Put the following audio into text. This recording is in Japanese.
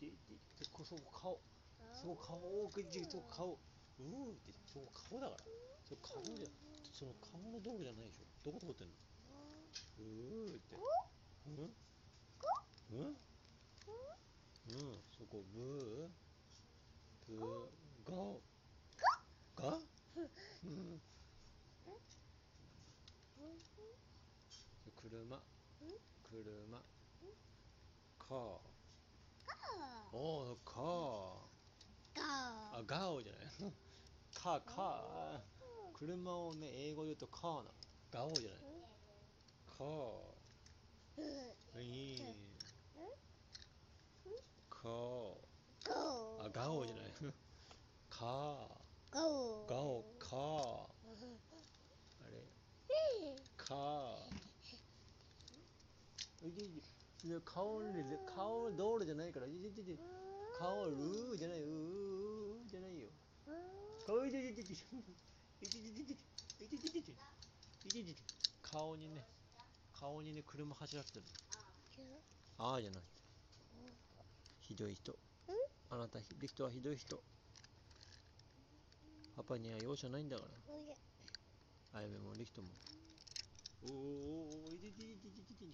でででこそこ顔。そこ顔くじそこ顔。うーってそこ顔だから。そこ顔じゃその顔の道具じゃないでしょ。どこ通ってんの？うーって。うん。うん？うん？そこブーブーガガうん。車。車。カーおー。カーあガオじゃない。カーカー。車をね英語で言うとカーなのガオじゃない。カー。いい。カー。あガオじゃない。カー。ガオカー。あれ。カーいや顔で顔道路じゃないからいやいやいやじゃないよじゃないよ。顔にね顔にね車走らせてる。ああじゃない。ひどい人。あなたリクトはひどい人。パパには容赦ないんだから。あやめもリクトも。おおおおいてててててて